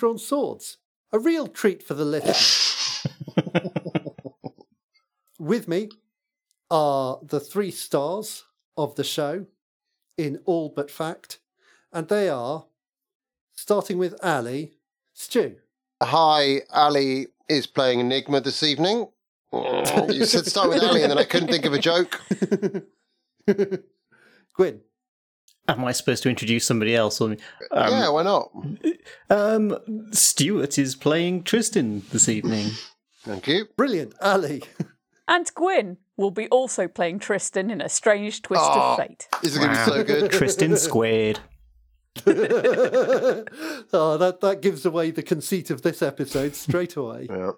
welcome to Crudely Drawn Swords, a real treat for the listener. With me are the three stars of the show in all but fact, and they are, starting with Ali, Stu. Hi, Ali is playing Enigma this evening. You said start with Ali, and then I couldn't think of a joke. Gwyn. Am I supposed to introduce somebody else? Or, um, yeah, why not? um, Stuart is playing Tristan this evening. Thank you. Brilliant. Ali. And Gwyn will be also playing Tristan in a strange twist Oh. of fate. This is going to be so good. Tristan squared. oh, that, that gives away the conceit of this episode straight away. Yeah.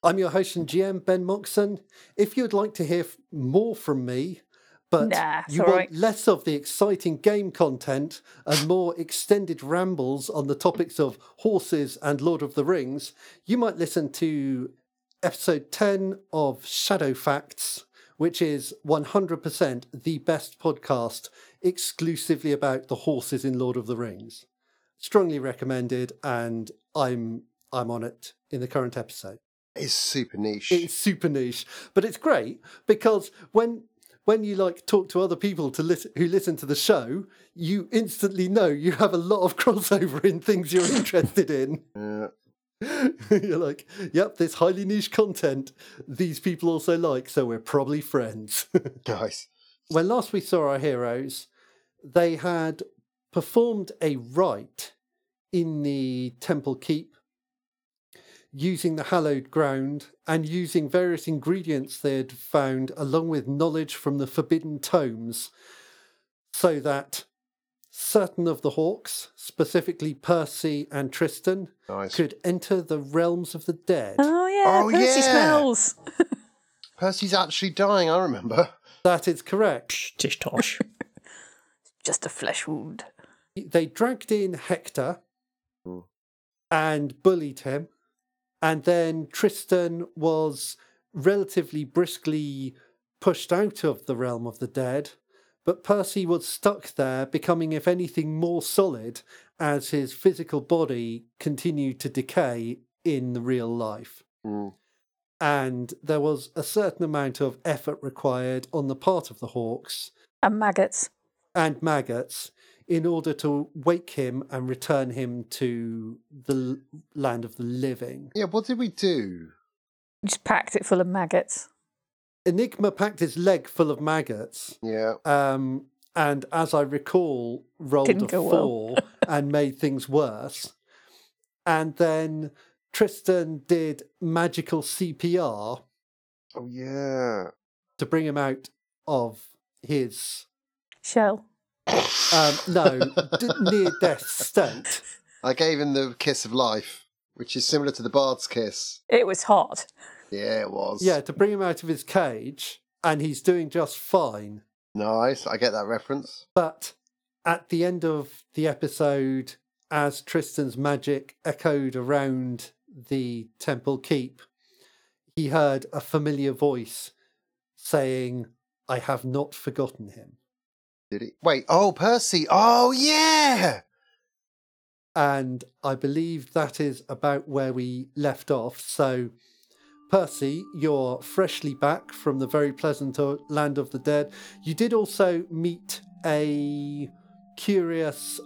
I'm your host and GM, Ben Moxon. If you'd like to hear f- more from me, but Nah, you want right. less of the exciting game content and more extended rambles on the topics of horses and Lord of the Rings, you might listen to episode 10 of Shadow Facts, which is 100% the best podcast exclusively about the horses in Lord of the Rings. Strongly recommended, and I'm I'm on it in the current episode. It's super niche. It's super niche, but it's great because when when you like talk to other people to listen who listen to the show, you instantly know you have a lot of crossover in things you're interested in. Yeah. you're like, yep, this highly niche content these people also like, so we're probably friends. Nice. when last we saw our heroes, they had performed a rite in the temple keep using the hallowed ground and using various ingredients they had found along with knowledge from the forbidden tomes so that certain of the hawks specifically percy and tristan Nice. could enter the realms of the dead Oh, yeah. Oh, Percy yeah. smells. Percy's actually dying, I remember. that is correct Psh, tish tosh. Just a flesh wound. they dragged in Hector Hmm. and bullied him. And then Tristan was relatively briskly pushed out of the realm of the dead. But Percy was stuck there, becoming, if anything, more solid as his physical body continued to decay in the real life. Mm. And there was a certain amount of effort required on the part of the Hawks And maggots. and maggots in order to wake him and return him to the land of the living. Yeah, what did we do? Just packed it full of maggots. Enigma packed his leg full of maggots, Yeah. um, and as I recall, rolled Didn't a go well. four and made things worse. And then Tristan did magical CPR Oh, yeah. to bring him out of his Shell. Um, no d- near death state. I gave him the kiss of life, which is similar to the bard's kiss. It was hot. Yeah, it was. Yeah, to bring him out of his cage, and he's doing just fine. Nice. I get that reference. But at the end of the episode, as Tristan's magic echoed around the temple keep, he heard a familiar voice saying, I have not forgotten him. Did he? Wait. Oh, Percy. Oh, yeah. And I believe that is about where we left off. So, Percy, you're freshly back from the very pleasant land of the dead. You did also meet a curious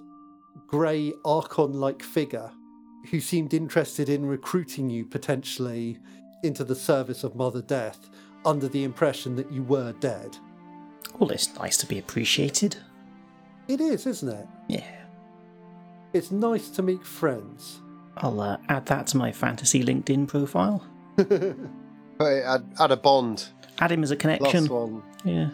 grey Archon like figure who seemed interested in recruiting you potentially into the service of Mother Death under the impression that you were dead. Well, it's nice to be appreciated. It is, isn't it? Yeah. It's nice to meet friends. I'll uh, add that to my fantasy LinkedIn profile. But add, add a bond. Add him as a Plus connection. one. Yeah.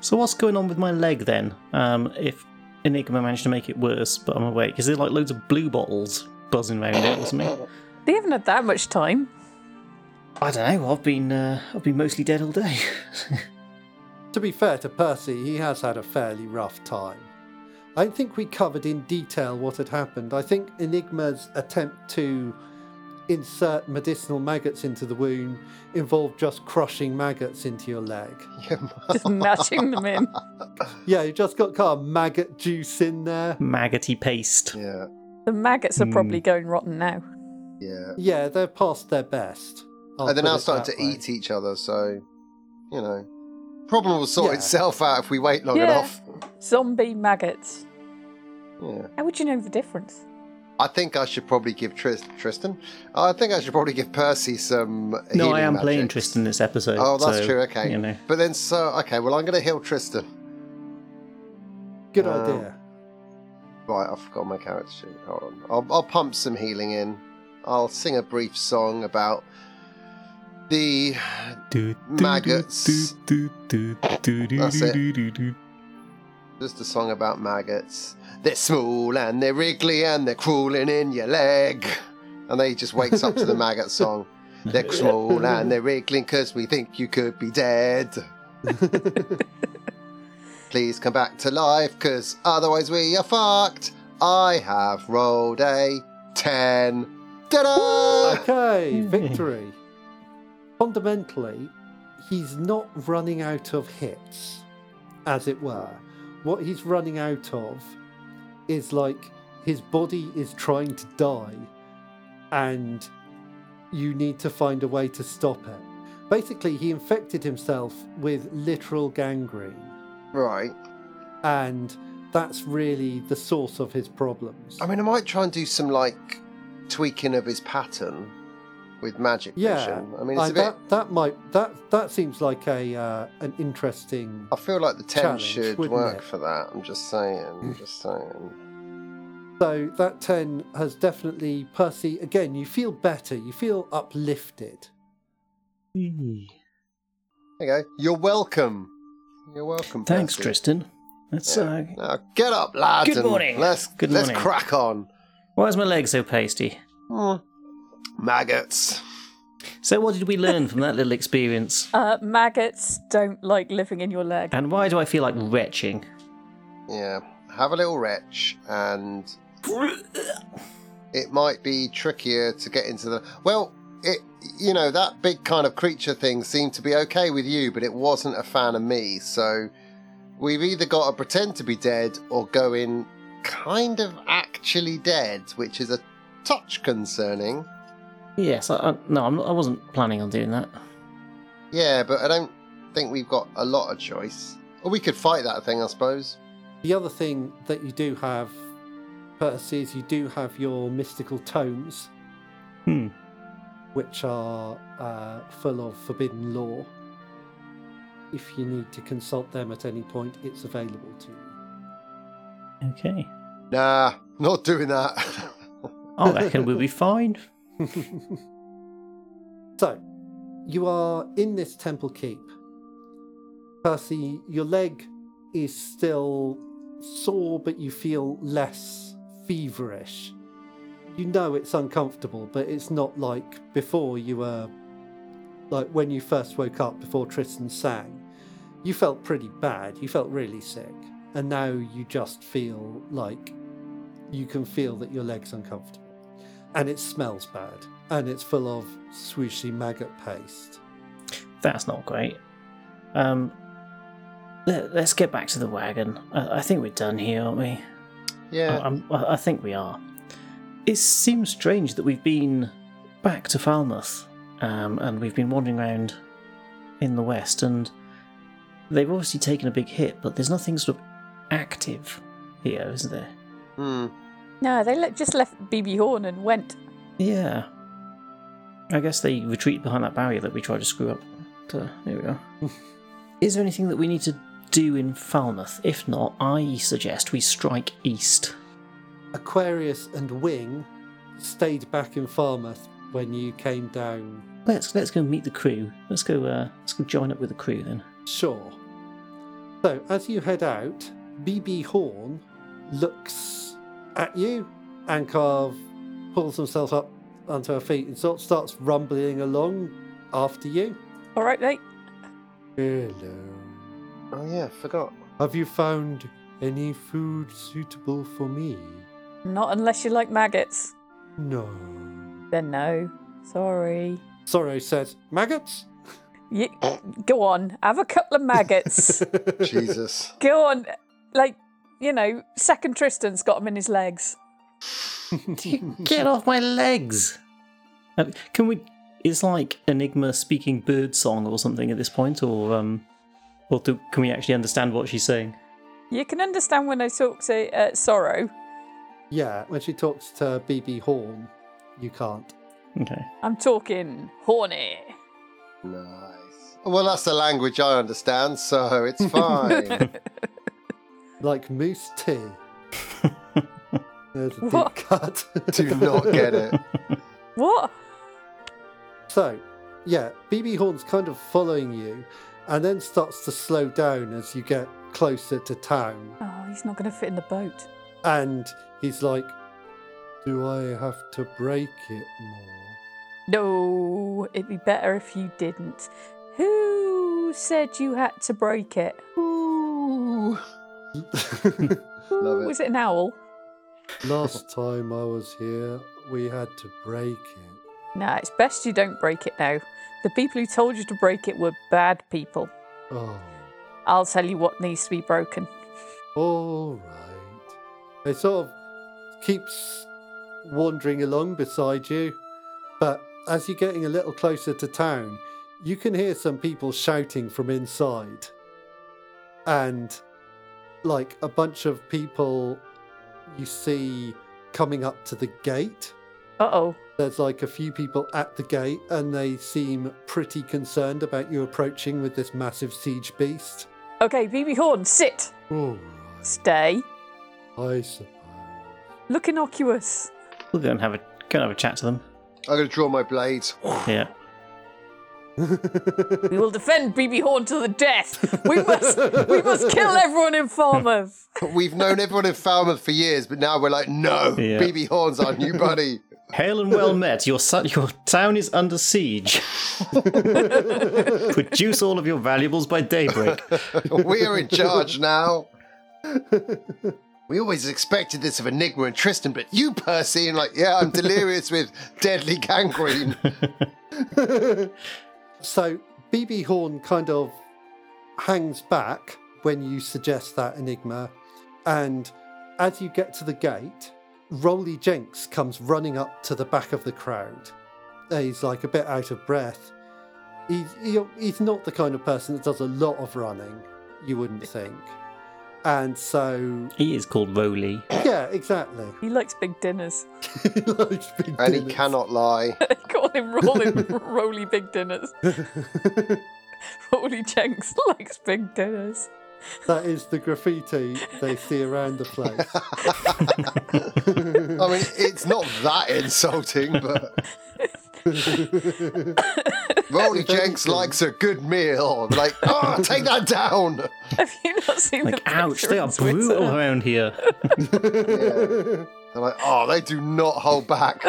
So what's going on with my leg then? Um, if Enigma managed to make it worse, but I'm awake, is there like loads of blue bottles buzzing around it or something? They haven't had that much time. I don't know. I've been uh, I've been mostly dead all day. To be fair to Percy, he has had a fairly rough time. I don't think we covered in detail what had happened. I think Enigma's attempt to insert medicinal maggots into the wound involved just crushing maggots into your leg. Yeah, Just matching them in. Yeah, you just got kind of maggot juice in there. Maggoty paste. yeah. The maggots are probably hmm. going rotten now. Yeah. Yeah, they're past their best. I'll and they're put now it starting that to way. eat each other, so you know, problem will sort Yeah. itself out if we wait long Yeah. enough. Zombie maggots. Yeah. How would you know the difference? I think I should probably give Tris- Tristan. I think I should probably give Percy some. No, healing I am magic. playing Tristan this episode. Oh, that's so, true. Okay, You know. but then so okay. Well, I'm going to heal Tristan. Good Um, idea. Right, I've forgotten my character sheet. Hold on. I'll, I'll pump some healing in. I'll sing a brief song about the Maggots. That's it. just a song about maggots. They're small and they're wriggly and they're crawling in your leg. And they just wakes up to the maggot song. They're small and they're wriggling because we think you could be dead. Please come back to life because otherwise we are fucked. I have rolled a 10. Ta-da! Okay, victory. Fundamentally, he's not running out of hits, as it were. What he's running out of is like his body is trying to die, and you need to find a way to stop it. Basically, he infected himself with literal gangrene, Right. and that's really the source of his problems. I mean, I might try and do some like tweaking of his pattern with magic yeah, vision. I mean, it's I- a bit. that that might that that seems like a uh, an interesting. I feel like the 10 should work it? for that. I'm just saying. I'm just saying. So that ten has definitely Percy. Again, you feel better. You feel uplifted. There you go. You're welcome. You're welcome. Thanks, Percy. Tristan. Let's. Uh, Now get up, lads. Good morning. Let's Good let's crack on. why is my leg so pasty? Hmm. Maggots. So, what did we learn from that little experience? Uh, maggots don't like living in your leg. And why do I feel like retching? Yeah. Have a little retch, and it might be trickier to get into the. Well, it you know that big kind of creature thing seemed to be okay with you, but it wasn't a fan of me. So we've either got to pretend to be dead or go in kind of actually dead, which is a touch concerning. Yes, I, I, no, I'm I wasn't planning on doing that. Yeah, but I don't think we've got a lot of choice. Or we could fight that thing, I suppose. The other thing that you do have, Percy, is you do have your mystical tomes, Hmm. which are uh, full of forbidden lore. If you need to consult them at any point, it's available to you. Okay. Nah, not doing that. I reckon we'll be fine. So, you are in this temple keep. Percy, your leg is still sore, but you feel less feverish. You know it's uncomfortable, but it's not like before you were. Like when you first woke up before Tristan sang. You felt pretty bad. You felt really sick. And now you just feel like you can feel that your leg's uncomfortable. And it smells bad. And it's full of swooshy maggot paste. That's not great. Um, let, us get back to the wagon. I, I think we're done here, aren't we? yeah. I, I'm, I I think we are. It seems strange that we've been back to Falmouth, um, and we've been wandering around in the west, and they've obviously taken a big hit, but there's nothing sort of active here, isn't there? Hmm. No, they le- just left BB Horn and went. Yeah. I guess they retreat behind that barrier that we tried to screw up. So, there we go. Is there anything that we need to do in Falmouth? If not, I suggest we strike east. Aquarius and Wing stayed back in Falmouth when you came down. Let's let's go meet the crew. Let's go. Uh, let's go join up with the crew then. Sure. So, as you head out, BB Horn looks at you and kind of pulls himself up onto her feet and sort of starts rumbling along after you. All right, mate. Hello. Oh yeah, forgot. Have you found any food suitable for me? Not unless you like maggots. No. Then no. Sorry. Sorrow says, Maggots? You, go on, have a couple of maggots. Jesus. go on, like you know, second Tristan's got them in his legs. Get off my legs! Uh, can we? Is like Enigma speaking bird song or something at this point, or um, or do, can we actually understand what she's saying? You can understand when I talk to uh, Sorrow. Yeah, when she talks to BB Horn, you can't. Okay. I'm talking horny. Nice. Well, that's the language I understand, so it's fine. Like moose tea. There's a deep cut. Do not get it. What? So, yeah, BB Horn's kind of following you and then starts to slow down as you get closer to town. Oh, he's not going to fit in the boat. And he's like, Do I have to break it more? No, it'd be better if you didn't. Who said you had to break it? Ooh. Ooh, Love it. Was it an owl? Last time I was here, we had to break it. Nah, it's best you don't break it now. The people who told you to break it were bad people. Oh, I'll tell you what needs to be broken. all right. It sort of keeps wandering along beside you, but as you're getting a little closer to town, you can hear some people shouting from inside. And like a bunch of people you see coming up to the gate. Uh oh. There's like a few people at the gate, and they seem pretty concerned about you approaching with this massive siege beast. Okay, BB Horn, sit. All right, Stay. I suppose. Look innocuous. We'll go and have a go and have a chat to them. I'm going to draw my blades. Yeah. We will defend BB Horn to the death. We must we must kill everyone in Falmouth. We've known everyone in Falmouth for years, but now we're like, no, Yeah. BB Horn's our new buddy. Hail and well met. Your su- your town is under siege. Produce all of your valuables by daybreak. we are in charge now. We always expected this of Enigma and Tristan, but you, Percy, and like, yeah, I'm delirious with deadly gangrene. So BB Horn kind of hangs back when you suggest that enigma, and as you get to the gate, Rolly Jenks comes running up to the back of the crowd. He's like a bit out of breath. He's he, he's not the kind of person that does a lot of running, you wouldn't think. And so, He is called Roly. yeah, exactly. He likes big dinners. he likes big and he cannot lie. They call him rolling roly big dinners. Roly Jenks likes big dinners. That is the graffiti they see around the place. I mean, it's not that insulting, but. Rolly Jenks likes a good meal. Like, oh, take that down. Have you not seen Like, the ouch, they are Twitter? brutal around here. They're like, oh, they do not hold back.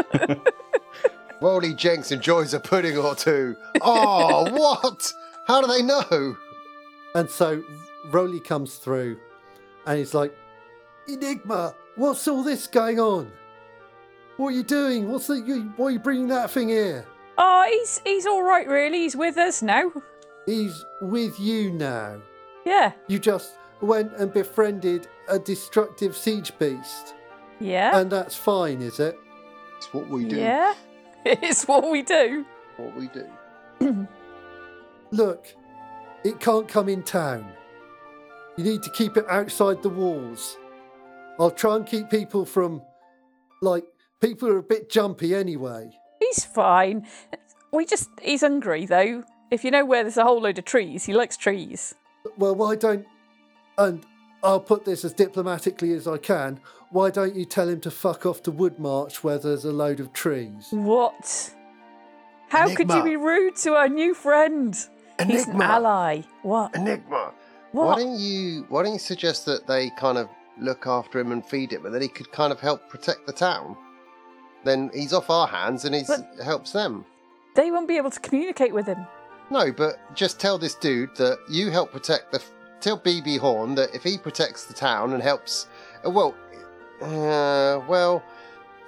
Rolly Jenks enjoys a pudding or two. Oh, what? How do they know? And so Rolly comes through and he's like, Enigma, what's all this going on? What are you doing? What's the, you, why are you bringing that thing here? Oh, he's he's all right, really. He's with us now. He's with you now. Yeah, You just went and befriended a destructive siege beast. yeah, And that's fine, is it? It's what we do. yeah. It's what we do. What we do. Look, it can't come in town. You need to keep it outside the walls. I'll try and keep people from, like, people are a bit jumpy anyway. He's fine. We just he's hungry though. If you know where there's a whole load of trees, he likes trees. Well, why don't, and I'll put this as diplomatically as I can, why don't you tell him to fuck off to Woodmarch where there's a load of trees? What? How could you be rude to our new friend? He's an ally. What? Enigma. What? Why don't you why don't you suggest that they kind of look after him and feed him and then he could kind of help protect the town? Then he's off our hands and he But- helps them. They won't be able to communicate with him. No, but just tell this dude that you help protect the. Tell BB Horn that if he protects the town and helps, uh, well, uh, well,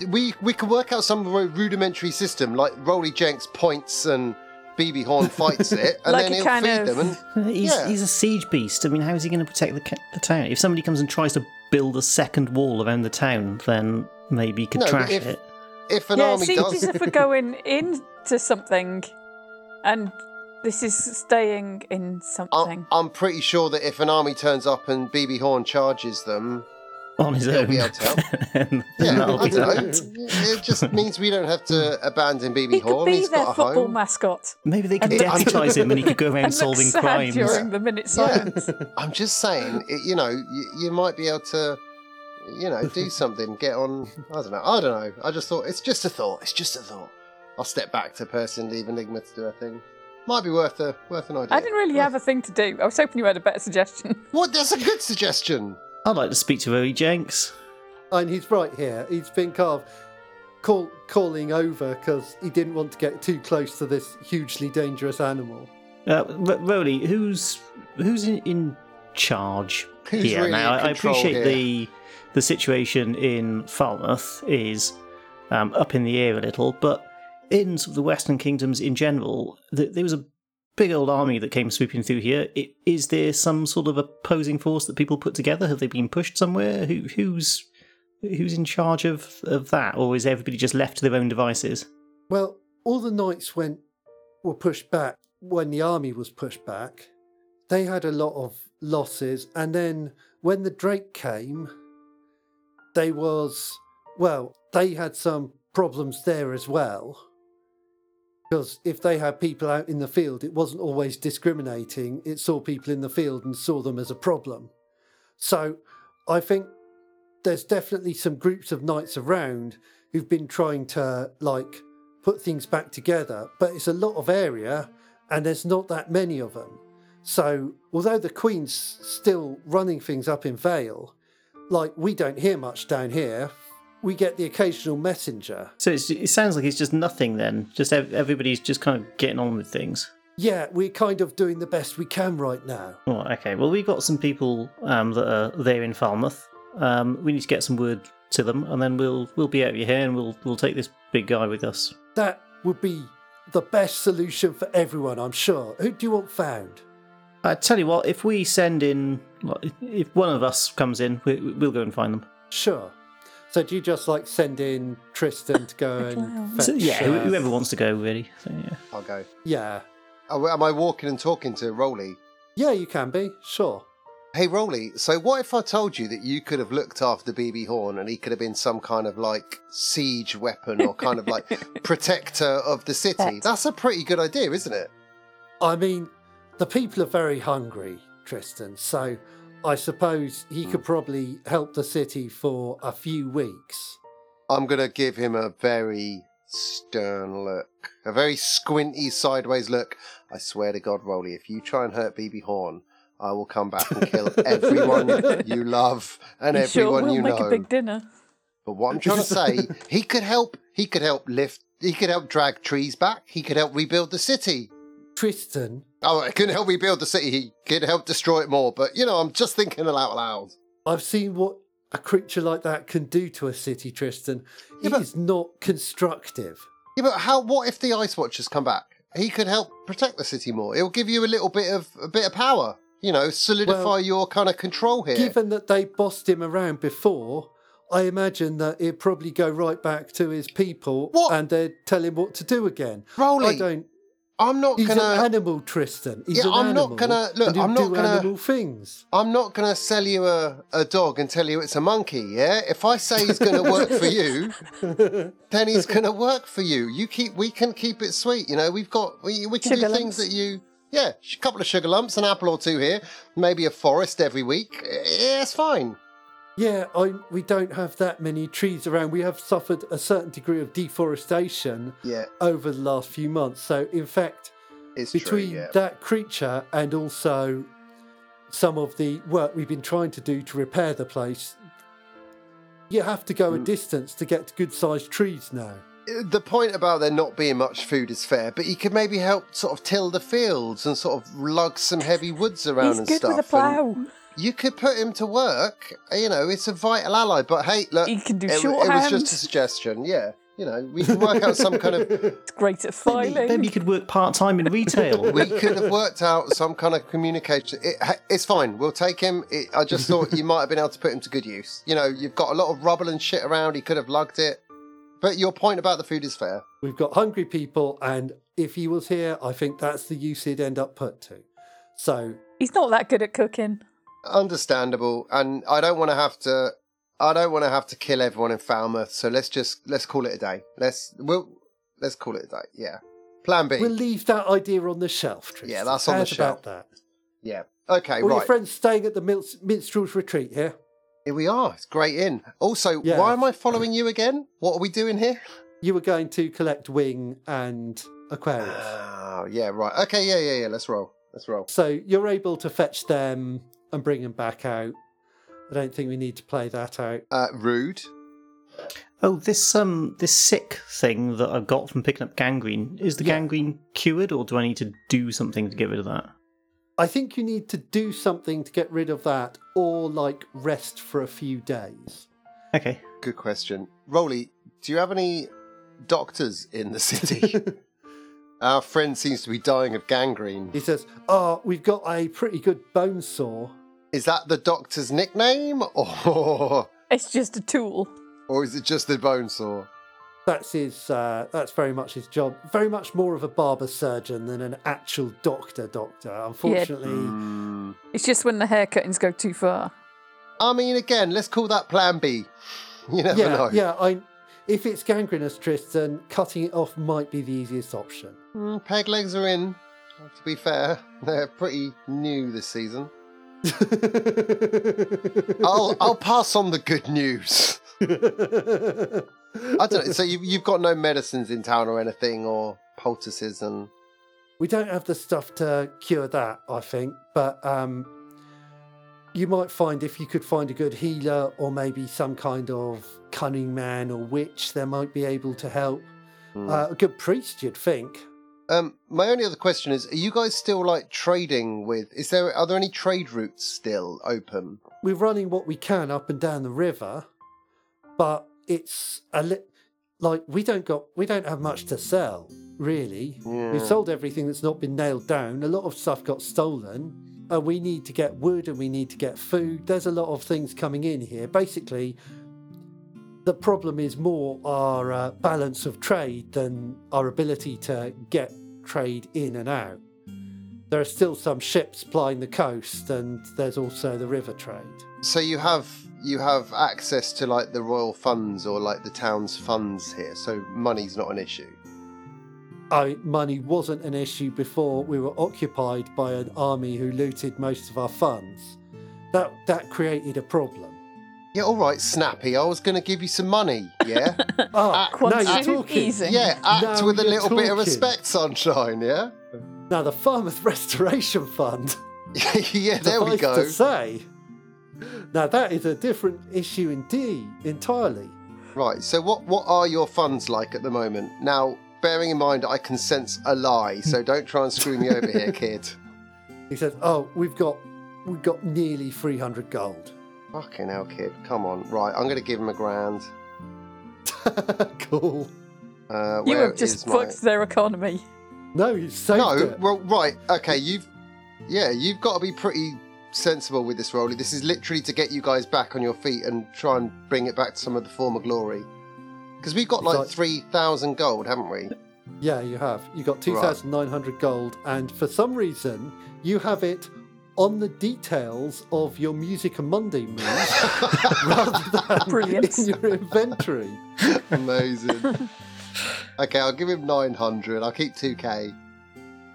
we we can work out some ru- rudimentary system like Rolly Jenks points and BB Horn fights it, and Like then a he'll kind feed of- them. And He's, Yeah. he's a siege beast. I mean, how is he going to protect the, ca- the town? If somebody comes and tries to build a second wall around the town, then maybe he could No, but trash if- it. If an yeah, army see, does, if we're going into something, and this is staying in I'm, something. I'm pretty sure that if an army turns up and BB Horn charges them, on his He'll own. be able to help. yeah, I be don't know. It just means we don't have to abandon BB he could Horn. be He's their got a football home. mascot Maybe they could And deputise him and he could go around and solving crimes. during the minute Yeah. I'm just saying, it, you know, you, you might be able to, you know, do something. Get on. I don't know. I don't know. I just thought it's just a thought. It's just a thought. I'll step back to person, leave Enigma to do her thing. Might be worth a worth an idea. I didn't really have a thing to do. I was hoping you had a better suggestion. What? That's a good suggestion. I'd like to speak to Rory Jenks. And he's right here. He's been kind of call, calling over because he didn't want to get too close to this hugely dangerous animal. Uh, R- Roly, who's who's in, in charge Who's here really now? I appreciate here? the the situation in Falmouth is um, up in the air a little, but in sort of the Western kingdoms in general, th- there was a big old army that came sweeping through here. I- Is there some sort of opposing force that people put together? Have they been pushed somewhere? Who who's who's in charge of, of that, or is everybody just left to their own devices? Well, all the knights went were pushed back when the army was pushed back. They had a lot of losses, and then when the Drake came, they was well, they had some problems there as well. Because if they had people out in the field, it wasn't always discriminating. It saw people in the field and saw them as a problem. So I think there's definitely some groups of knights around who've been trying to like put things back together, but it's a lot of area and there's not that many of them. So although the Queen's still running things up in Vale, like we don't hear much down here. We get the occasional messenger. So it's, it sounds like it's just nothing then. Just ev- everybody's just kind of getting on with things. Yeah, we're kind of doing the best we can right now. Oh, okay. Well, we've got some people um, that are there in Falmouth. Um, we need to get some word to them, and then we'll we'll be out of your hair, and we'll we'll take this big guy with us. That would be the best solution for everyone, I'm sure. Who do you want found? I tell you what, if we send in, if one of us comes in, we, we'll go and find them. Sure. So do you just like send in Tristan to go and fetch, So, yeah, who- uh, whoever wants to go, really. So, yeah. I'll go. Yeah. Am I walking and talking to Rolly? Yeah, you can be. Sure. Hey, Rolly, so what if I told you that you could have looked after BB Horn and he could have been some kind of like siege weapon or kind of like protector of the city? That's a pretty good idea, isn't it? I mean, the people are very hungry, Tristan. So I suppose he hmm. could probably help the city for a few weeks. I'm going to give him a very stern look, a very squinty sideways look. I swear to God, Rolly, if you try and hurt BB Horn, I will come back and kill everyone you love and you sure everyone will you make know. a big dinner. But what I'm trying to say, he could help. He could help lift. He could help drag trees back. He could help rebuild the city. Tristan, Oh, he couldn't help rebuild the city. He could help destroy it more. But you know, I'm just thinking out loud. I've seen what a creature like that can do to a city, Tristan. Yeah, It but- is not constructive. Yeah, but how? What if the Ice Watchers come back? He could help protect the city more. It'll give you a little bit of a bit of power. You know, solidify Well, your kind of control here. Given that they bossed him around before, I imagine that he'd probably go right back to his people What? and they'd tell him what to do again. Rolly, I don't. I'm not He's gonna. an animal, Tristan. He's Yeah, an I'm not gonna- look, I'm not do gonna- animal things. I'm not going to sell you a, a dog and tell you it's a monkey, yeah? If I say he's going to work for you, then he's going to work for you. You keep, we can keep it sweet, you know? We've got, we, we can Sugar do things lumps. that you, yeah, a couple of sugar lumps, an apple or two here, maybe a forest every week. Yeah, it's fine. Yeah, I, we don't have that many trees around. We have suffered a certain degree of deforestation Yeah, over the last few months. So, in fact, it's between true, yeah. that creature and also some of the work we've been trying to do to repair the place, you have to go a mm. distance to get to good sized trees now. Uh, the point about there not being much food is fair, but he could maybe help sort of till the fields and sort of lug some heavy woods around He's and good stuff. with a and plough. You could put him to work. You know, it's a vital ally. But hey, look, He can do it, it was just a suggestion. Yeah, You know, we can work out some kind of. It's great at Maybe, maybe you could work part time in retail. We could have worked out some kind of communication. It, it's fine. We'll take him. It, I just thought you might have been able to put him to good use. You know, you've got a lot of rubble and shit around. He could have lugged it. But your point about the food is fair. We've got hungry people, and if he was here, I think that's the use he'd end up put to. So He's not that good at cooking. Understandable, and I don't want to have to. I don't want to have to kill everyone in Falmouth. So let's just let's call it a day. Let's we'll let's call it a day. Yeah. Plan B. we'll leave that idea on the shelf, Tristan. Yeah, that's on the shelf. about that? yeah. Okay. All your friends staying at the Mil- Minstrel's Retreat here? Here we are. It's great inn. Also, Yeah. why am I following you again? What are we doing here? You were going to collect Wing and Aquarius. Oh, yeah, right. Okay, yeah, yeah, yeah. Let's roll. Let's roll. So you're able to fetch them and bring them back out. I don't think we need to play that out. Uh, rude. oh, this um this sick thing that I've got from picking up gangrene is the Yeah. gangrene cured, or do I need to do something to get rid of that? I think you need to do something to get rid of that or like rest for a few days. Okay. Good question. Rolly, do you have any doctors in the city? Our friend seems to be dying of gangrene. He says, Oh, we've got a pretty good bone saw. Is that the doctor's nickname, or It's just a tool. or is it just the bone saw? That's his uh, that's very much his job. Very much more of a barber surgeon than an actual doctor doctor. Unfortunately. Hmm. It's just when the hair cuttings go too far. I mean, again, let's call that Plan B. You never Yeah, know. yeah, I if it's gangrenous, Tristan, cutting it off might be the easiest option. Mm, peg legs are in. To be fair, they're pretty new this season. I'll I'll pass on the good news. I don't know. So you've you've got no medicines in town or anything, or poultices and We don't have the stuff to cure that, I think, but um, you might find if you could find a good healer or maybe some kind of cunning man or witch, they might be able to help. Uh, a good priest, you'd think. Um, my only other question is: Are you guys still like trading with? Is there are there any trade routes still open? We're running what we can up and down the river, but it's a li- like we don't got we don't have much to sell really. Yeah. We've sold everything that's not been nailed down. A lot of stuff got stolen. Uh, we need to get wood and we need to get food. There's a lot of things coming in here. Basically, the problem is more our uh, balance of trade than our ability to get trade in and out. There are still some ships plying the coast, and there's also the river trade. So you have you have access to like the royal funds or like the town's funds here. So money's not an issue. I, money wasn't an issue before we were occupied by an army who looted most of our funds. That that created a problem. Yeah, all right, Snappy. I was going to give you some money. Yeah, Ah, now you're Quantitative talking. easing. yeah. Act Now with a you're little bit of respect, sunshine. Yeah, Now the Falmouth Restoration Fund. yeah. There we go. To say. Now that is a different issue indeed, entirely. Right. So what what are your funds like at the moment? Now, bearing in mind, I can sense a lie. So don't try and screw me over here, kid. He says, "Oh, we've got we've got nearly three hundred gold." Fucking hell, kid. Come on. Right. I'm going to give him a grand. cool. Uh, You have just is my- fucked their economy. No, you saved No, it. well, right, okay, you've, yeah, you've got to be pretty sensible with this, Rolly. This is literally to get you guys back on your feet and try and bring it back to some of the former glory. Because we've got like like- 3,000 gold, haven't we? Yeah, you have. You got 2,900 gold, and for some reason, you have it on the details of your Musica Monday moves rather than Brilliant. in your inventory. Amazing. okay, I'll give him 900. I'll keep 2k.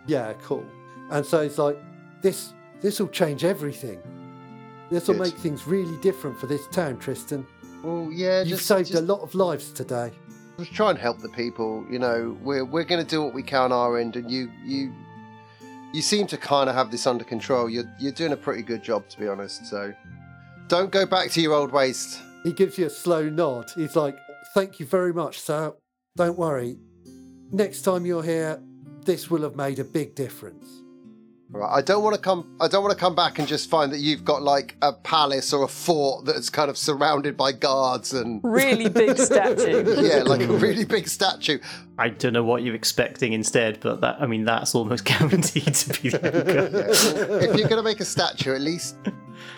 Yeah, cool. And so it's like, this this will change everything. This will Good. make things really different for this town, Tristan. Well, yeah, You've just, saved just, a lot of lives today. just try and help the people. You know, we're, we're going to do what we can on our end, and you, you, you seem to kind of have this under control. You're, you're doing a pretty good job, to be honest. So don't go back to your old ways. He gives you a slow nod. He's like, Thank you very much, sir. Don't worry. Next time you're here, this will have made a big difference. Right. I don't want to come. I don't want to come back and just find that you've got like a palace or a fort that's kind of surrounded by guards and Really big statue. yeah, like a really big statue. I don't know what you're expecting instead, but that I mean that's almost guaranteed to be the outcome. If you're gonna make a statue, at least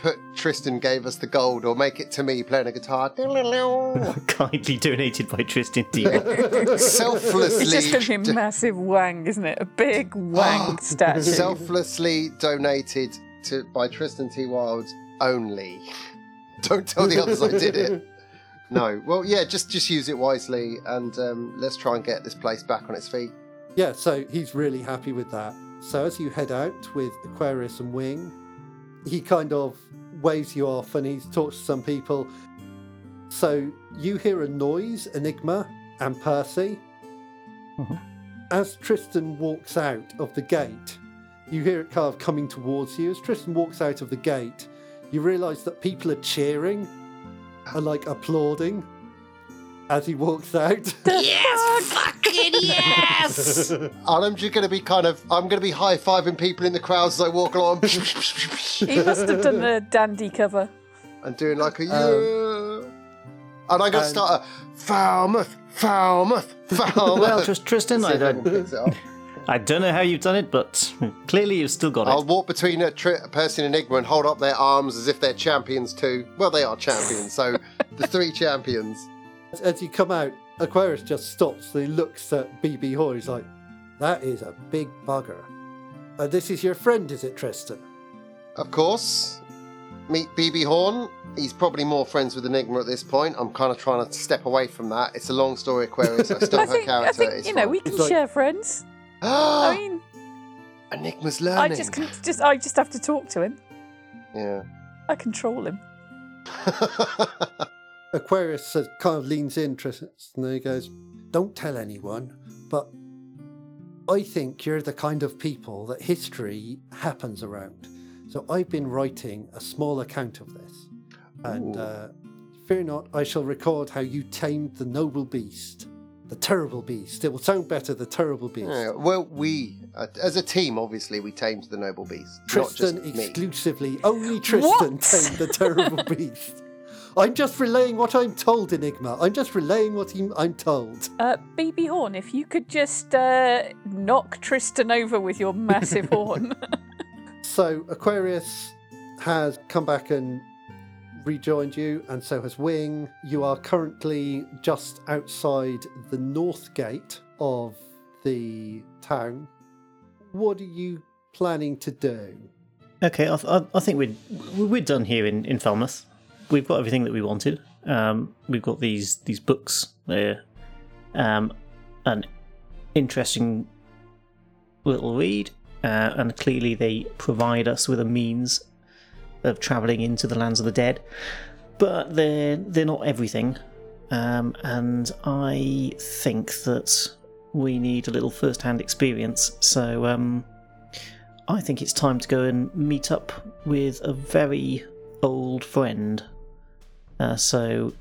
put Tristan gave us the gold, or make it to me playing a guitar. Kindly donated by Tristan Deal. Selflessly. It's just going to be a massive wang, isn't it? A big wang statue. selflessly donated to by Tristan T. Wild only. Don't tell the others I did it. No. Well, yeah, just just use it wisely, and um, let's try and get this place back on its feet. Yeah, so he's really happy with that. So as you head out with Aquarius and Wing, he kind of waves you off and he talks to some people. So you hear a noise, Enigma and Percy. Mhm. As Tristan walks out of the gate, you hear it kind of coming towards you. As Tristan walks out of the gate, you realise that people are cheering and like applauding as he walks out. Yes, fucking yes! And I'm just going to be kind of, I'm going to be high fiving people in the crowd as I walk along He must have done the dandy cover. and doing like a yeah. Um, and I'm going to start a Falmouth, Falmouth, Falmouth. well, just Tristan, See I if anyone don't, picks it up. I don't know how you've done it, but clearly you've still got it. I'll it. walk between a, tri- a person and Enigma and hold up their arms as if they're champions too. Well, they are champions, so the three champions. As- As you come out, Aquarius just stops and he looks at BB Horn. He's like, That is a big bugger. Uh, this is your friend, is it, Tristan? Of course, meet BB Horn. He's probably more friends with Enigma at this point. I'm kind of trying to step away from that. It's a long story, Aquarius. I stole I her think, I character. think it's you know, fine. we can like- share friends. I mean, Enigma's learning. I just can just I just have to talk to him. Yeah. I control him. Aquarius says, kind of leans in, Tristan, and he goes, Don't tell anyone, but I think you're the kind of people that history happens around. So I've been writing a small account of this. And uh, fear not, I shall record how you tamed the noble beast, the terrible beast. It will sound better, the terrible beast. Yeah, well, we, uh, as a team, obviously, we tamed the noble beast. Tristan not just me. exclusively, only Tristan What? tamed the terrible beast. I'm just relaying what I'm told, Enigma. I'm just relaying what he- I'm told. Uh, BB Horn, if you could just uh, knock Tristan over with your massive horn. So Aquarius has come back and rejoined you, and so has Wing. You are currently just outside the north gate of the town. What are you planning to do? Okay, I, th- I, I think we're we're done here in in Falmouth. We've got everything that we wanted. Um, we've got these these books there, um, an interesting little read, uh, and clearly they provide us with a means of travelling into the lands of the dead. But they're they're not everything, um, and I think that we need a little first-hand experience. So. Um, I think it's time to go and meet up with a very old friend. Uh, so,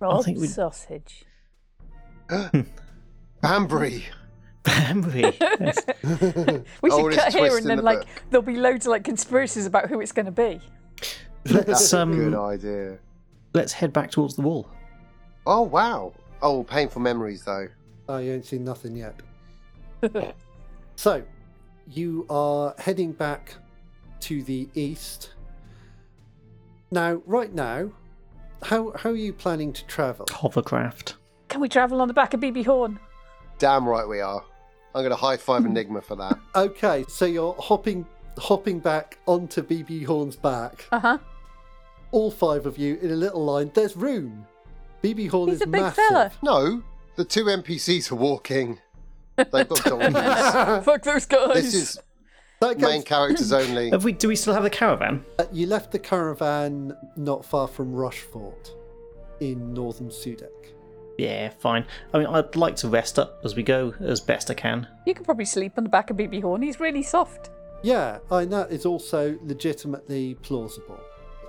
Rob think we'd- sausage. Banbury. Bambury. yes. We should Oldest cut here twist and in then the like book. there'll be loads of like conspiracies about who it's going to be. let's That's a good um, idea. let's head back towards the wall. Oh, wow. Oh, painful memories, though. Oh, you ain't seen nothing yet. so, you are heading back to the east. Now, right now, how how are you planning to travel? Hovercraft. Can we travel on the back of BB Horn? Damn right we are. I'm going to high five Enigma for that. Okay, so you're hopping hopping back onto BB Horn's back. Uh huh. All five of you in a little line. There's room. BB Horn He's is a big massive. fella. No, the two NPCs are walking. They've got donkeys. Fuck those guys. this is That goes- main characters only. Have we? Do we still have the caravan? Uh, you left the caravan not far from Rushfort in northern Sudak. Yeah, fine. I mean, I'd like to rest up as we go as best I can. You could probably sleep on the back of BB Horn. He's really soft. Yeah, and that is also legitimately plausible.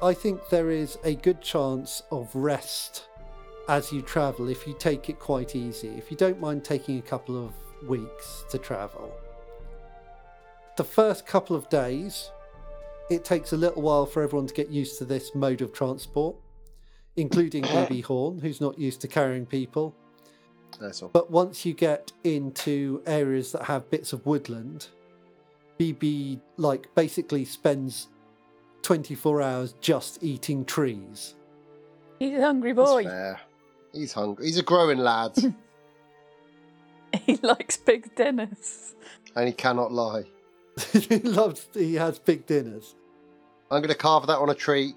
I think there is a good chance of rest as you travel if you take it quite easy. If you don't mind taking a couple of weeks to travel. The first couple of days, it takes a little while for everyone to get used to this mode of transport, including BB Horn, who's not used to carrying people. That's all. But once you get into areas that have bits of woodland, BB like basically spends 24 hours just eating trees. He's a hungry That's boy. fair. He's hungry. He's a growing lad, He likes big dinners. and he cannot lie. he loves he has big dinners. I'm going to carve that on a tree.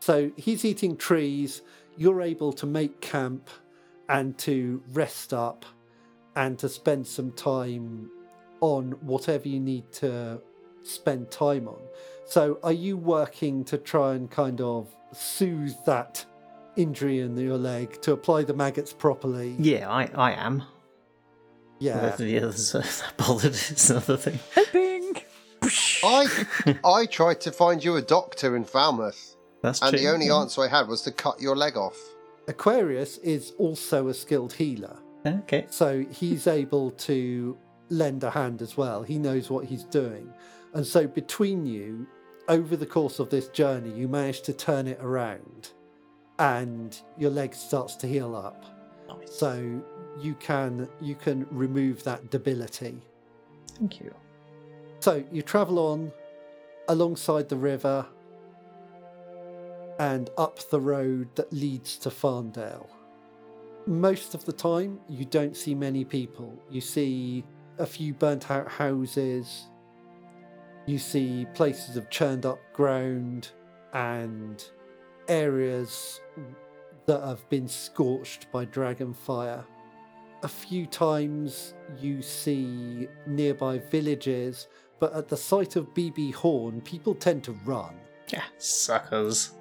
So he's eating trees, you're able to make camp and to rest up and to spend some time on whatever you need to spend time on. So are you working to try and kind of soothe that injury in your leg to apply the maggots properly? Yeah, I, I am. Yeah. Whether the others are bothered is another thing. Bing! I I tried to find you a doctor in Falmouth, That's and true. the only answer I had was to cut your leg off. Aquarius is also a skilled healer. Okay. So he's able to lend a hand as well. He knows what he's doing. And so between you, over the course of this journey, you manage to turn it around and your leg starts to heal up. So you can you can remove that debility. Thank you. So you travel on alongside the river and up the road that leads to Farndale. Most of the time, you don't see many people. You see a few burnt out houses, you see places of churned up ground, and areas that have been scorched by dragon fire. A few times you see nearby villages, but at the sight of BB Horn, people tend to run. Yeah, suckers.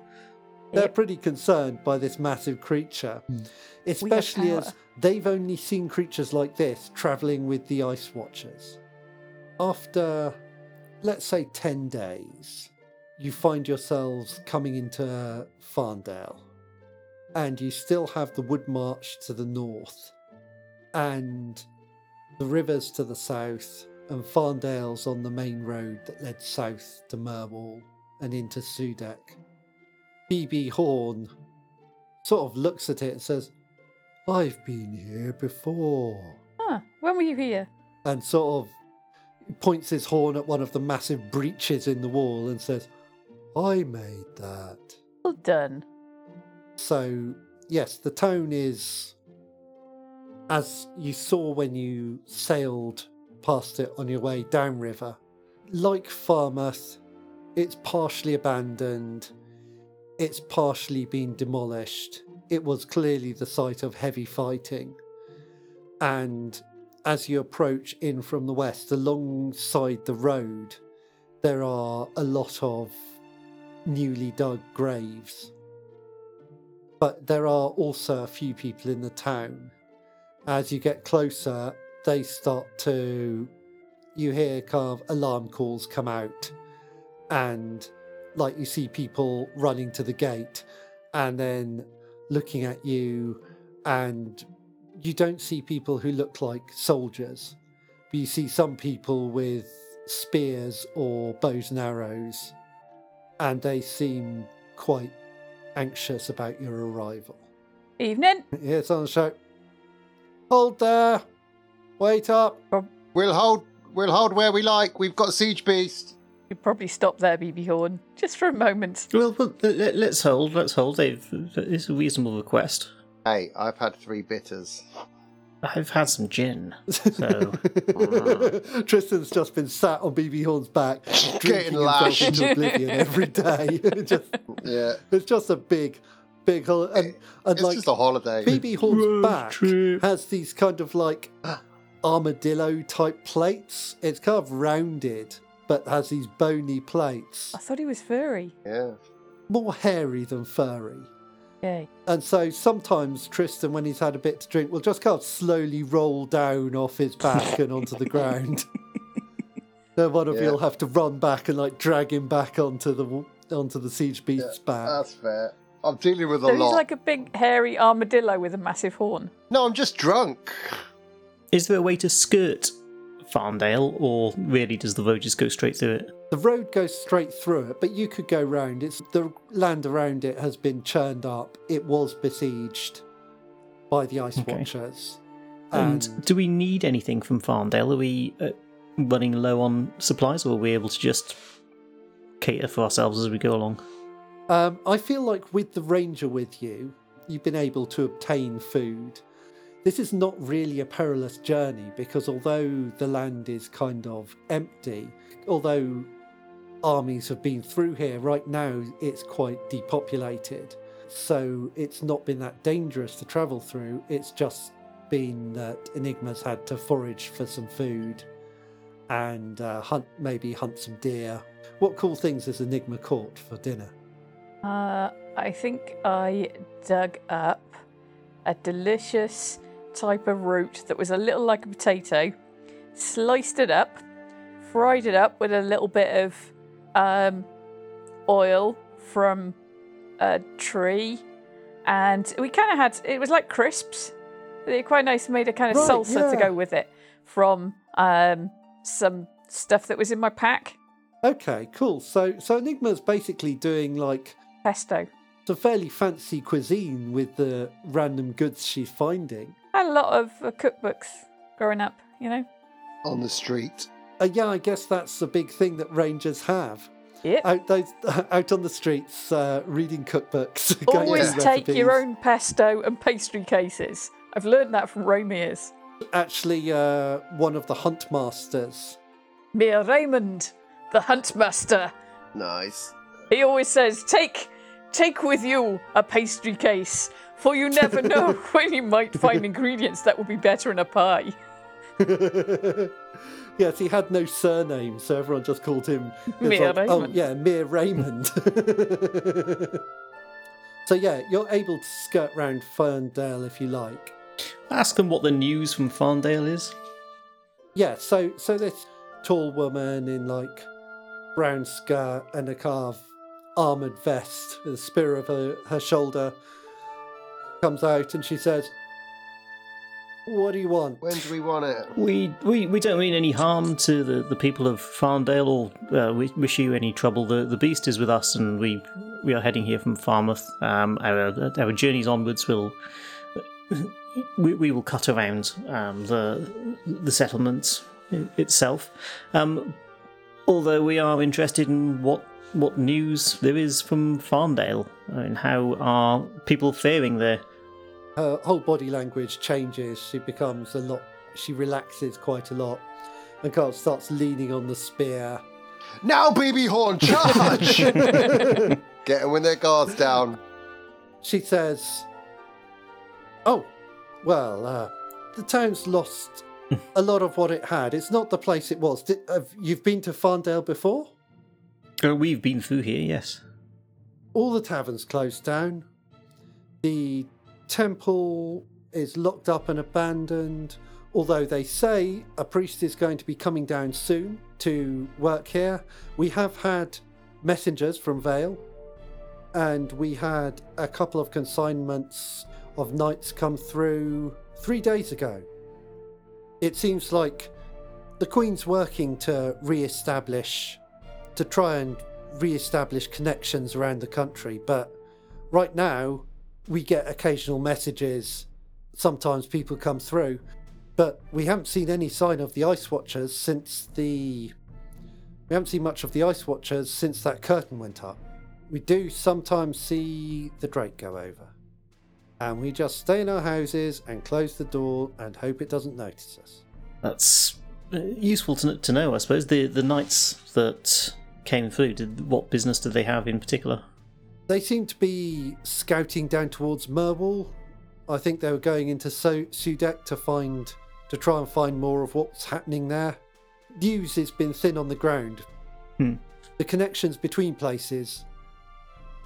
They're Yep. pretty concerned by this massive creature, especially as they've only seen creatures like this travelling with the Ice Watchers. After, let's say, 10 days, you find yourselves coming into Farndale, and you still have the Wood March to the north, and the rivers to the south, and Farndale's on the main road that led south to Merwall and into Sudak. BB Horn sort of looks at it and says, I've been here before. Huh, when were you here? And sort of points his horn at one of the massive breaches in the wall and says, I made that. Well done. So, yes, the tone is as you saw when you sailed past it on your way downriver. Like Falmouth, it's partially abandoned, it's partially been demolished. It was clearly the site of heavy fighting. And as you approach in from the west, alongside the road, there are a lot of newly dug graves but there are also a few people in the town. As you get closer, they start to. You hear kind of alarm calls come out, and like you see people running to the gate and then looking at you, and you don't see people who look like soldiers, but you see some people with spears or bows and arrows, and they seem quite anxious about your arrival. Evening. yes on the show Hold there! Wait up! We'll hold. We'll hold where we like. We've got siege beast. You probably stop there, BB Horn, just for a moment. Well, well let, us hold. Let's hold. It's a reasonable request. Hey, I've had three bitters. I've had some gin, so Tristan's just been sat on BB Horn's back, drinking himself lashed. into oblivion every day. It's just, Yeah, it's just a big, big hole. And, and it's like just a holiday. BB Horn's Road back trip. has these kind of like armadillo type plates. It's kind of rounded, but has these bony plates, I thought he was furry. Yeah. more hairy than furry. Yay. And so sometimes Tristan, when he's had a bit to drink, will just kind of slowly roll down off his back and onto the ground. then one of Yeah. you'll have to run back and like drag him back onto the onto the siege beast's back. That's fair. I'm dealing with a So he's lot. like a big hairy armadillo with a massive horn. No, I'm just drunk. Is there a way to skirt Farndale, or really does the road just go straight through it? The road goes straight through it, but you could go round. It's the land around it has been churned up. It was besieged by the Ice Okay. Watchers. And, do we need anything from Farndale? Are we uh, running low on supplies, or are we able to just cater for ourselves as we go along? Um, I feel like with the ranger with you, you've been able to obtain food. This is not really a perilous journey because although the land is kind of empty, although armies have been through here, right now it's quite depopulated. So it's not been that dangerous to travel through. It's just been that Enigma's had to forage for some food and uh, hunt, maybe hunt some deer. What cool things has Enigma caught for dinner? Uh, I think I dug up a delicious type of root that was a little like a potato, sliced it up, fried it up with a little bit of um, oil from a tree, and we kind of had it was like crisps. They're quite nice. Made a kind of Right, salsa to go with it from um, some stuff that was in my pack. Okay, cool. So so Enigma's basically doing like Pesto. some fairly fancy cuisine with the random goods she's finding. I had a lot of uh, cookbooks growing up, you know. on the street. Uh, yeah, I guess that's the big thing that rangers have. Yep. Out those out on the streets, uh, reading cookbooks. Always through take your own pesto and pastry cases. I've learned that from Romears. Actually, uh, one of the hunt masters. Mere Raymond, the hunt master. Nice. He always says, "Take, take with you a pastry case, for you never know when you might find ingredients that will be better in a pie." yes, he had no surname, so everyone just called him Mere like, Oh, Raymond. yeah, Mere Raymond. so yeah, you're able to skirt round Farndale if you like. Ask them what the news from Farndale is. Yeah, so so this tall woman in like brown skirt and a carved armored vest with a spear over her shoulder comes out and she says, "What do you want?" When do we want it? We, we, we don't mean any harm to the, the people of Farndale or uh, we wish you any trouble. The, the beast is with us and we we are heading here from Falmouth. Um, our, our journeys onwards will we, we will cut around um, the the settlement itself. Um, although we are interested in what what news there is from Farndale and how are people faring there. her whole body language changes. She becomes a lot. She relaxes quite a lot, and kind of starts leaning on the spear. Now, baby horn, charge! Get them with their guards down. She says, "Oh, well, uh, the town's lost a lot of what it had. It's not the place it was. Did, have, you've been to Farndale before? Uh, we've been through here, yes. All the taverns closed down. The temple is locked up and abandoned. Although they say a priest is going to be coming down soon to work here, we have had messengers from Vale, and we had a couple of consignments of knights come through three days ago. It seems like the Queen's working to re establish, to try and re establish connections around the country, but right now we get occasional messages. Sometimes people come through, but we haven't seen any sign of the Ice Watchers since the. We haven't seen much of the Ice Watchers since that curtain went up. We do sometimes see the Drake go over. And we just stay in our houses and close the door and hope it doesn't notice us. That's uh, useful to, to know, I suppose. The the knights that came through, did, what business did they have in particular? They seem to be scouting down towards Merwall. I think they were going into so- to find to try and find more of what's happening there. News has been thin on the ground. Hmm. The connections between places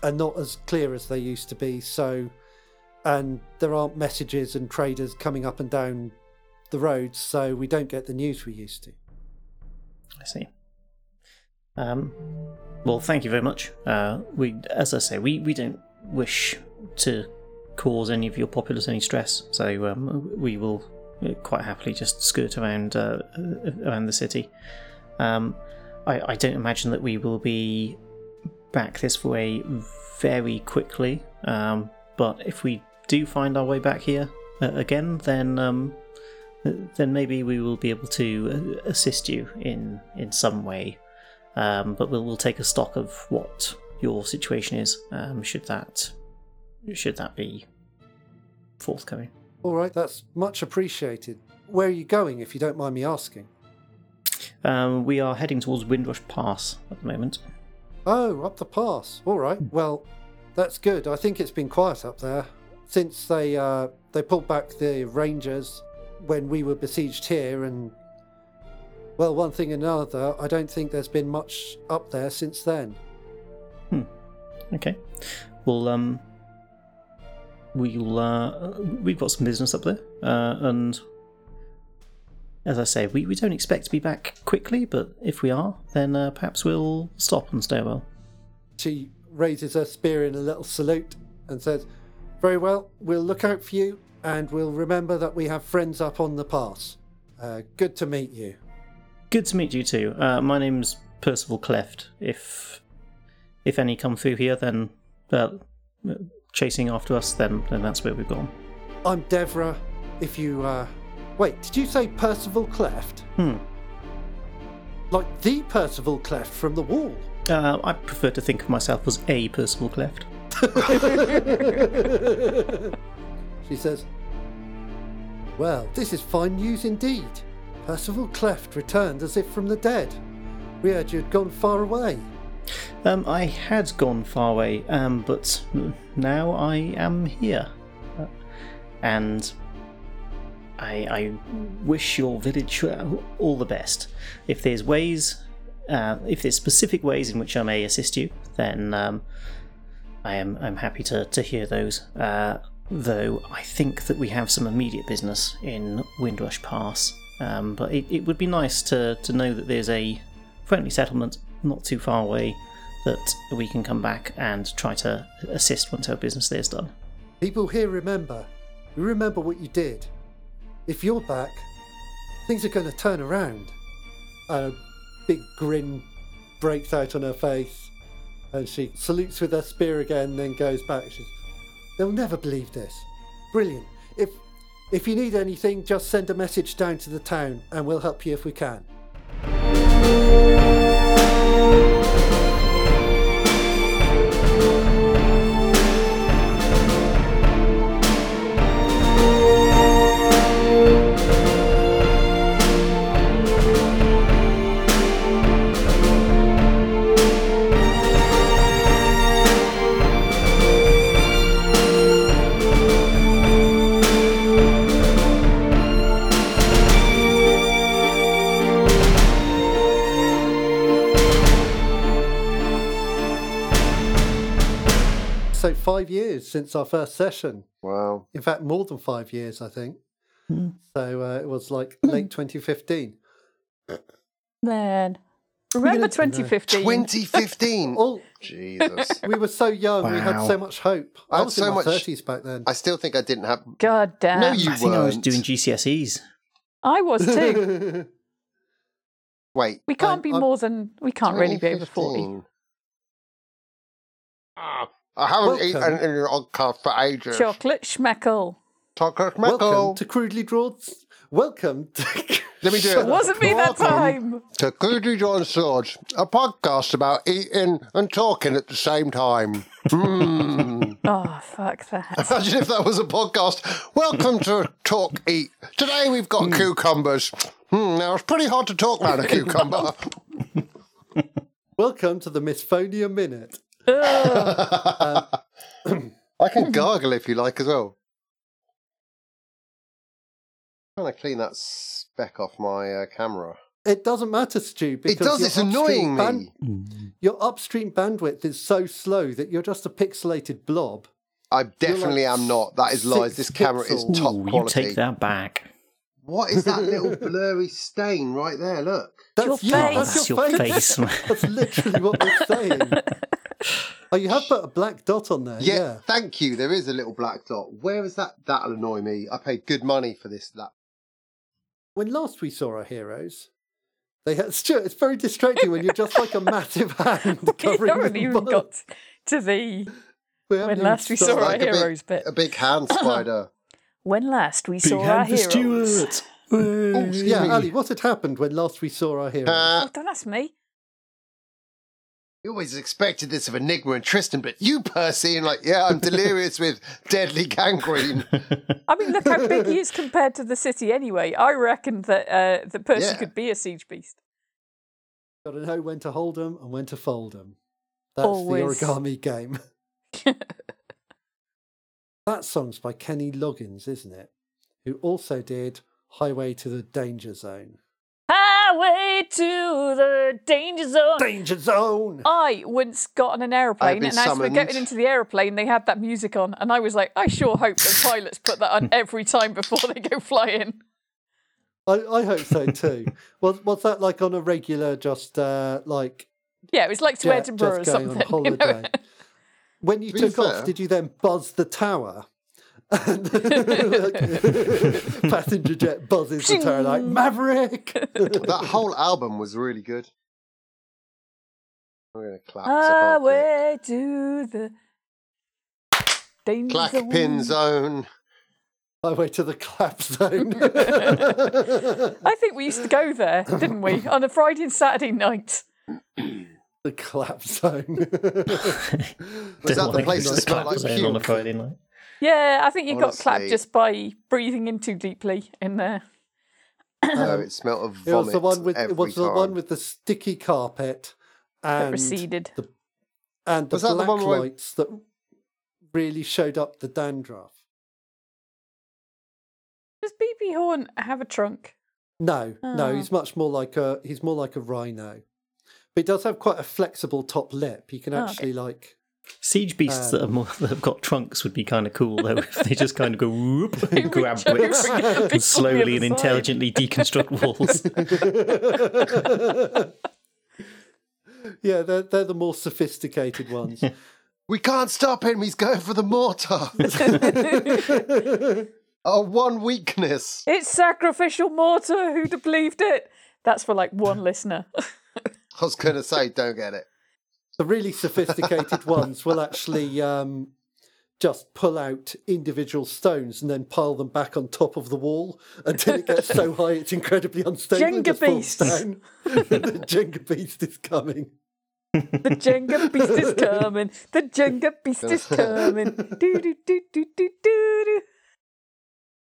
are not as clear as they used to be. So, and there aren't messages and traders coming up and down the roads, so we don't get the news we used to. I see. Um, well, thank you very much. Uh, we, as I say, we, we don't wish to cause any of your populace any stress, so um, we will quite happily just skirt around uh, around the city. Um, I, I don't imagine that we will be back this way very quickly. Um, but if we do find our way back here uh, again, then um, then maybe we will be able to uh, assist you in in some way. Um, but we'll we'll take a stock of what your situation is. Um, should that should that be forthcoming? All right, that's much appreciated. Where are you going, if you don't mind me asking? Um, we are heading towards Windrush Pass at the moment. Oh, up the pass. All right. Well, that's good. I think it's been quiet up there since they uh, they pulled back the Rangers when we were besieged here, and well, one thing and another. I don't think there's been much up there since then. Hmm. Okay. Well, um, we'll uh, we've got some business up there, uh, and as I say, we, we don't expect to be back quickly, but if we are, then uh, perhaps we'll stop and stay a while. She raises her spear in a little salute and says, "Very well. We'll look out for you, and we'll remember that we have friends up on the pass. Uh, good to meet you." Good to meet you too. Uh, my name's Percival Cleft. If if any come through here, then uh, chasing after us, then then that's where we've gone. I'm Devra. If you uh, wait, did you say Percival Cleft? Hmm. Like the Percival Cleft from the wall? Uh, I prefer to think of myself as a Percival Cleft. she says, Well, this is fine news indeed. Percival Cleft returned as if from the dead. We heard you'd gone far away. Um, I had gone far away, um, but now I am here. Uh, and I, I wish your village all the best. If there's ways, uh, if there's specific ways in which I may assist you, then um, I am I'm happy to, to hear those. Uh, though I think that we have some immediate business in Windrush Pass. Um, but it, it would be nice to, to know that there's a friendly settlement not too far away that we can come back and try to assist once our business there is done. People here remember. We remember what you did. If you're back, things are going to turn around. A big grin breaks out on her face, and she salutes with her spear again, then goes back. She's, They'll never believe this. Brilliant. If if you need anything, just send a message down to the town, and we'll help you if we can. Five years since our first session. Wow. In fact, more than five years, I think. Hmm. So uh, it was like late 2015. Man. Remember 2015? 2015. Oh, Jesus. we were so young. We had so much hope. I I, was so in my much- 30s back then. I still think I didn't have. God damn. No, you I think I was weren't. doing GCSEs. I was too. Wait. We can't I'm- be I'm- more than. We can't really be over 40. 2015. Ah, I haven't eaten Welcome. in an oddcast for ages. Chocolate schmeckle. Chocolate schmeckle. Welcome to Crudely Drawn. Welcome to. Let me do Shut it. Wasn't me that time. to Crudely Drawn Swords, a podcast about eating and talking at the same time. Mm. Oh, fuck that. Imagine if that was a podcast. Welcome to Talk Eat. Today we've got cucumbers. Hmm, now it's pretty hard to talk about a cucumber. Welcome to the Misophonia Minute. Ugh. I can gargle if you like as well. I'm trying to clean that speck off my uh, camera. It doesn't matter, Stu, It does, it's annoying upstream me. your upstream bandwidth is so slow that you're just a pixelated blob. I definitely like am not. That is lies. six This camera is pixels. top Ooh, you quality. take that back. What is that little blurry stain right there? Look. That's Your you. face. That's That's your, your face. face. That's literally what we're saying. Oh, you have put a black dot on there. Yeah, Yeah. thank you. There is a little black dot. Where is that? That'll annoy me. I paid good money for this. That when last we saw our heroes, they had Stuart. It's very distracting when you're just like a massive hand covering. we covering haven't the even bud. got to the We when last we saw started. our Like a big- heroes bit. A big hand spider. When last we Big saw our hand for heroes. Stuart. Oh, Yeah, me. Ali, what had happened when last we saw our heroes? Uh, Oh, don't ask me. You always expected this of Enigma and Tristan, but you, Percy, and like, yeah, I'm delirious with deadly gangrene. I mean, look how big he is compared to the city. Anyway, I reckon that uh, that Percy Yeah. could be a siege beast. Got to know when to hold them and when to fold them. That's Always. the origami game. that song's by Kenny Loggins, isn't it? Who also did Highway to the Danger Zone. Highway to the danger zone. Danger Zone! I once got on an aeroplane, been and as we're getting into the aeroplane, they had that music on, and I was like, I sure hope the pilots put that on every time before they go flying. I, I hope so too. was, was that like on a regular, just uh, like Yeah, it was like to jet Edinburgh or going something. on you know? holiday? When you be took fair- off, did you then buzz the tower? And like, passenger jet buzzes the tower like Maverick. that whole album was really good. I'm going to clap. so I. Highway to the danger Clack zone. pin zone. Highway to the clap zone. I think we used to go there, didn't we, on a Friday and Saturday night? the clap zone. Was that the place the that smelled clap like zone on a? Friday night. Yeah, I think you got clapped just by breathing in too deeply in there. No, it smelled of it was vomit the one with every it was the time. one with the sticky carpet That and receded. the and the Was that the black one where- lights that really showed up the dandruff. Does BB Horn have a trunk? No, no, Oh. he's much more like a he's more like a rhino. But he does have quite a flexible top lip. You can Oh, okay. actually like Siege beasts Um, that, are more, that have got trunks would be kind of cool though if they just kind of go whoop and grab Reach bricks and get a big and on the slowly and intelligently deconstruct walls. Yeah, they're they're the more sophisticated ones. We can't stop him. He's going for the mortar. Our one weakness. It's sacrificial mortar. Who'd have believed it? That's for like one listener. I was going to say, don't get it. The really sophisticated ones will actually um, just pull out individual stones and then pile them back on top of the wall until it gets so high it's incredibly unstable Jenga beast. the Jenga beast is coming. The Jenga beast is coming. The Jenga beast is coming. Do Do do do do do